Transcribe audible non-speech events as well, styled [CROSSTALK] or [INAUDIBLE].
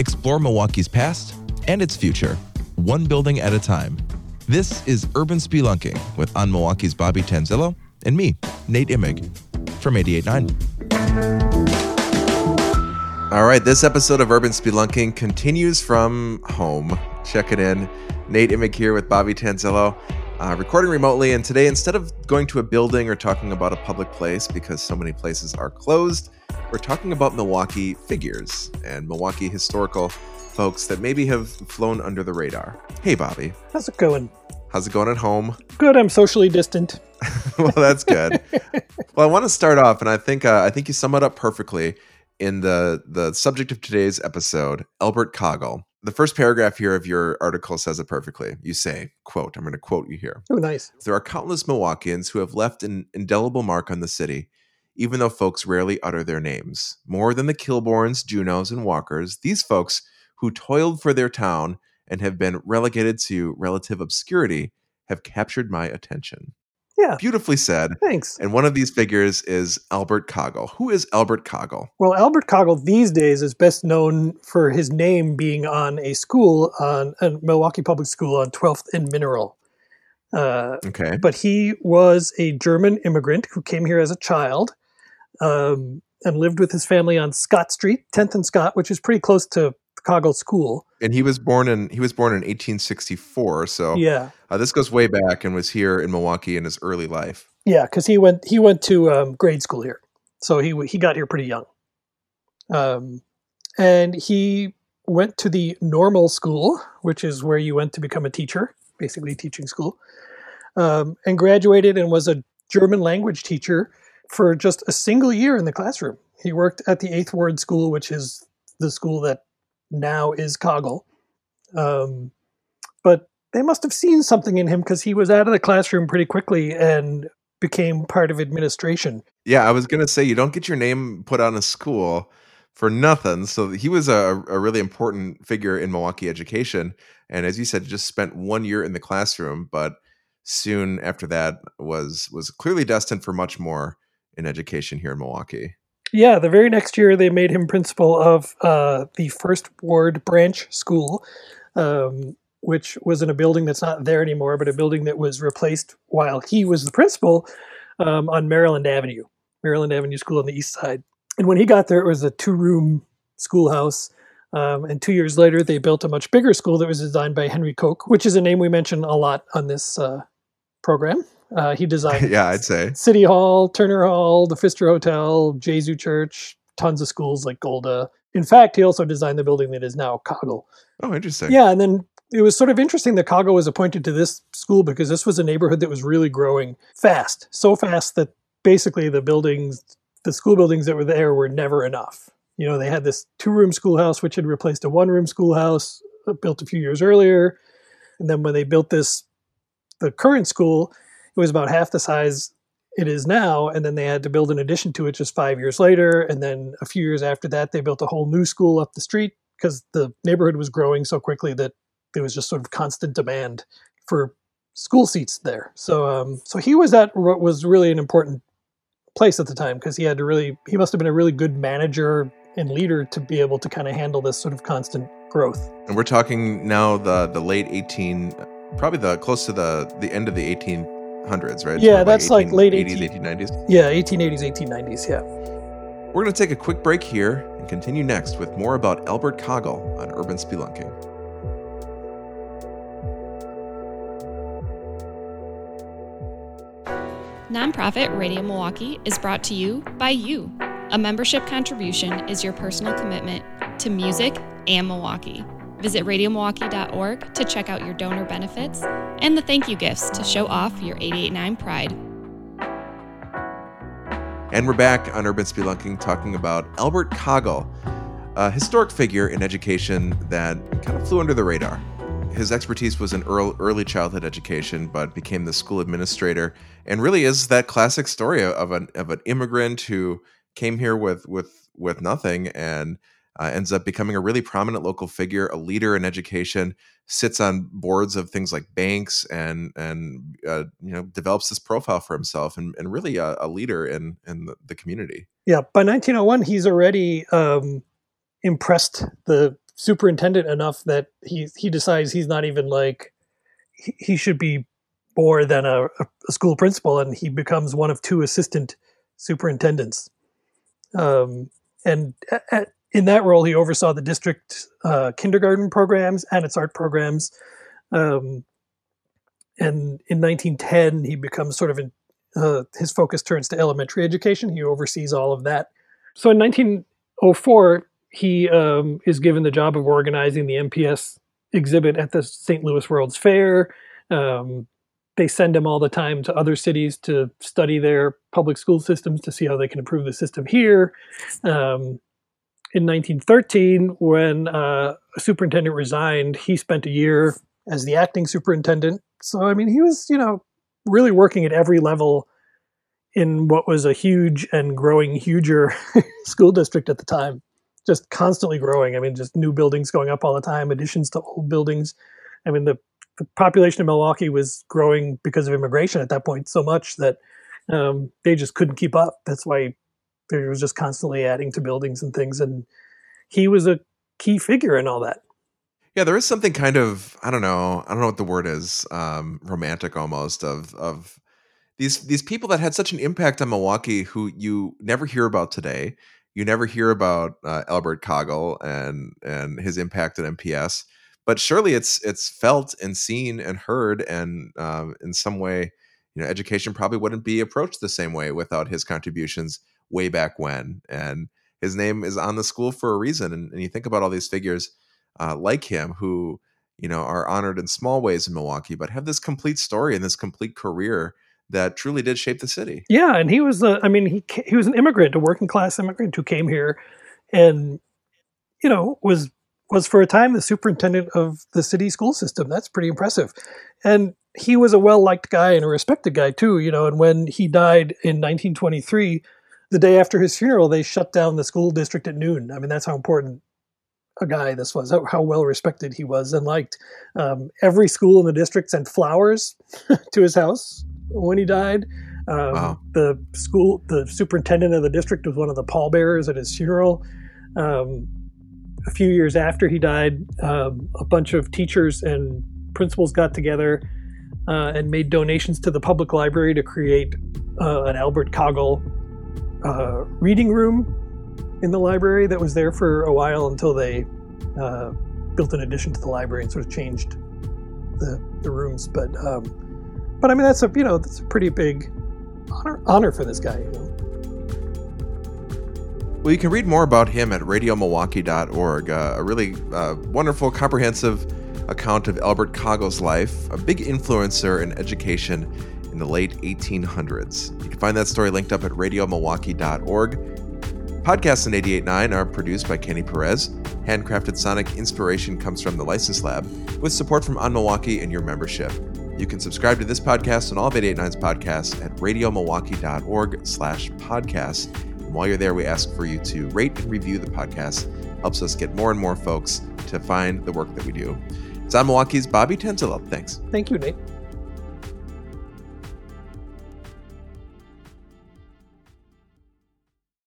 Explore Milwaukee's past and its future, one building at a time. This is Urban Spelunking with On Milwaukee's Bobby Tanzilo and me, Nate Imig, from 88.9. All right, this episode of Urban Spelunking continues from home. Check it in. Nate Imig here with Bobby Tanzilo uh, recording remotely. And today, instead of going to a building or talking about a public place because so many places are closed, we're talking about Milwaukee figures and Milwaukee historical folks that maybe have flown under the radar. Hey, Bobby. How's it going? How's it going at home? Good. I'm socially distant. [LAUGHS] well, that's good. [LAUGHS] well, I want to start off, and I think uh, I think you sum it up perfectly in the the subject of today's episode, Albert Kagel the first paragraph here of your article says it perfectly. You say, quote, I'm going to quote you here. Oh, nice. There are countless Milwaukeeans who have left an indelible mark on the city, even though folks rarely utter their names. More than the Kilbourns, Juneaus, and Walkers, these folks who toiled for their town and have been relegated to relative obscurity have captured my attention. Yeah. Beautifully said. Thanks. And one of these figures is Albert Kagel. Who is Albert Kagel? Well, Albert Kagel these days is best known for his name being on a school on a Milwaukee Public School on 12th and Mineral. Uh, okay. But he was a German immigrant who came here as a child um, and lived with his family on Scott Street, 10th and Scott, which is pretty close to Chicago School. And he was born in he was born in 1864. So yeah, uh, this goes way back and was here in Milwaukee in his early life. Yeah, because he went he went to um, grade school here, so he he got here pretty young. Um, and he went to the normal school, which is where you went to become a teacher, basically teaching school, um, and graduated and was a German language teacher for just a single year in the classroom. He worked at the Eighth Ward School, which is the school that now is Kagel. Um, but they must have seen something in him because he was out of the classroom pretty quickly and became part of administration. Yeah, I was going to say, you don't get your name put on a school for nothing. So he was a, a really important figure in Milwaukee education. And as you said, just spent one year in the classroom, but soon after that was was clearly destined for much more in education here in Milwaukee. Yeah, the very next year they made him principal of uh, the First Ward Branch School, um, which was in a building that's not there anymore, but a building that was replaced while he was the principal um, on Maryland Avenue, Maryland Avenue School on the east side. And when he got there, it was a two room schoolhouse. Um, and two years later, they built a much bigger school that was designed by Henry Koch, which is a name we mention a lot on this uh, program. Uh, he designed, [LAUGHS] yeah, I'd say City Hall, Turner Hall, the Pfister Hotel, Gesu Church, tons of schools like Golda. In fact, he also designed the building that is now Kagel. Oh, interesting. Yeah, and then it was sort of interesting that Kagel was appointed to this school because this was a neighborhood that was really growing fast, so fast that basically the buildings, the school buildings that were there, were never enough. You know, they had this two-room schoolhouse which had replaced a one-room schoolhouse uh, built a few years earlier, and then when they built this, the current school it was about half the size it is now and then they had to build an addition to it just five years later. And then a few years after that they built a whole new school up the street because the neighborhood was growing so quickly that there was just sort of constant demand for school seats there. So um, so he was at what was really an important place at the time because he had to really he must have been a really good manager and leader to be able to kind of handle this sort of constant growth. And we're talking now the the late 18 probably the close to the the end of the 18 hundreds, right? Yeah, that's like, late 80s, 1890s. Yeah, 1880s, 1890s. Yeah. We're going to take a quick break here and continue next with more about Albert Kagel on urban spelunking. Nonprofit Radio Milwaukee is brought to you by you. A membership contribution is your personal commitment to music and Milwaukee. Visit radiomilwaukee.org to check out your donor benefits and the thank you gifts to show off your 889 pride. And we're back on Urban Spelunking talking about Albert Kagel, a historic figure in education that kind of flew under the radar. His expertise was in early childhood education, but became the school administrator, and really is that classic story of an of an immigrant who came here with with with nothing and uh, ends up becoming a really prominent local figure, a leader in education, sits on boards of things like banks, and and uh, you know develops this profile for himself, and, and really a, a leader in in the, the, community. Yeah, by 1901, he's already um, impressed the superintendent enough that he he decides he's not even like he, he should be more than a, a, school principal, and he becomes one of two assistant superintendents. Um, and at, in that role, he oversaw the district uh, kindergarten programs and its art programs. Um, and in 1910, he becomes sort of in, uh, his focus turns to elementary education. He oversees all of that. So in 1904, he um, is given the job of organizing the MPS exhibit at the St. Louis World's Fair. Um, they send him all the time to other cities to study their public school systems to see how they can improve the system here. Um, in 1913, when uh, a superintendent resigned, he spent a year as the acting superintendent. So, I mean, he was, you know, really working at every level in what was a huge and growing huger [LAUGHS] school district at the time. Just constantly growing. I mean, just new buildings going up all the time, additions to old buildings. I mean, the, the population of Milwaukee was growing because of immigration at that point so much that um, they just couldn't keep up. That's why there was just constantly adding to buildings and things. And he was a key figure in all that. Yeah, there is something kind of I don't know I don't know what the word is um, romantic almost of of these these people that had such an impact on Milwaukee who you never hear about today. You never hear about uh, Albert Kagel and and his impact at MPS, but surely it's it's felt and seen and heard, and um, in some way, you know, education probably wouldn't be approached the same way without his contributions way back when. And his name is on the school for a reason. And, and you think about all these figures uh, like him who, you know, are honored in small ways in Milwaukee, but have this complete story and this complete career that truly did shape the city. Yeah, and he was, a, I mean, he he was an immigrant, a working class immigrant who came here, and you know was was for a time the superintendent of the city school system. That's pretty impressive, and he was a well liked guy and a respected guy too. You know, and when he died in 1923 the day after his funeral, they shut down the school district at noon. I mean, that's how important a guy this was, how, well respected he was and liked. Um, every school in the district sent flowers [LAUGHS] to his house when he died. Um, wow. The school, the superintendent of the district was one of the pallbearers at his funeral. Um, a few years after he died, um, a bunch of teachers and principals got together uh, and made donations to the public library to create uh, an Albert Kagel uh, reading room in the library that was there for a while until they uh, built an addition to the library and sort of changed the, the rooms. But um, but I mean that's a you know that's a pretty big honor honor for this guy. You know. Well, you can read more about him at radiomilwaukee.org. Uh, a really uh, wonderful, comprehensive account of Albert Kagel's life, a big influencer in education in the late 1800s. You can find that story linked up at radiomilwaukee.org. Podcasts in 88.9 are produced by Kenny Perez. Handcrafted sonic inspiration comes from the License Lab, with support from On Milwaukee and your membership. You can subscribe to this podcast and all of 889's podcasts at radiomilwaukee.org slash podcast. And while you're there, we ask for you to rate and review the podcast. Helps us get more and more folks to find the work that we do. It's on Milwaukee's Bobby Tanzilo. Thanks. Thank you, Nate.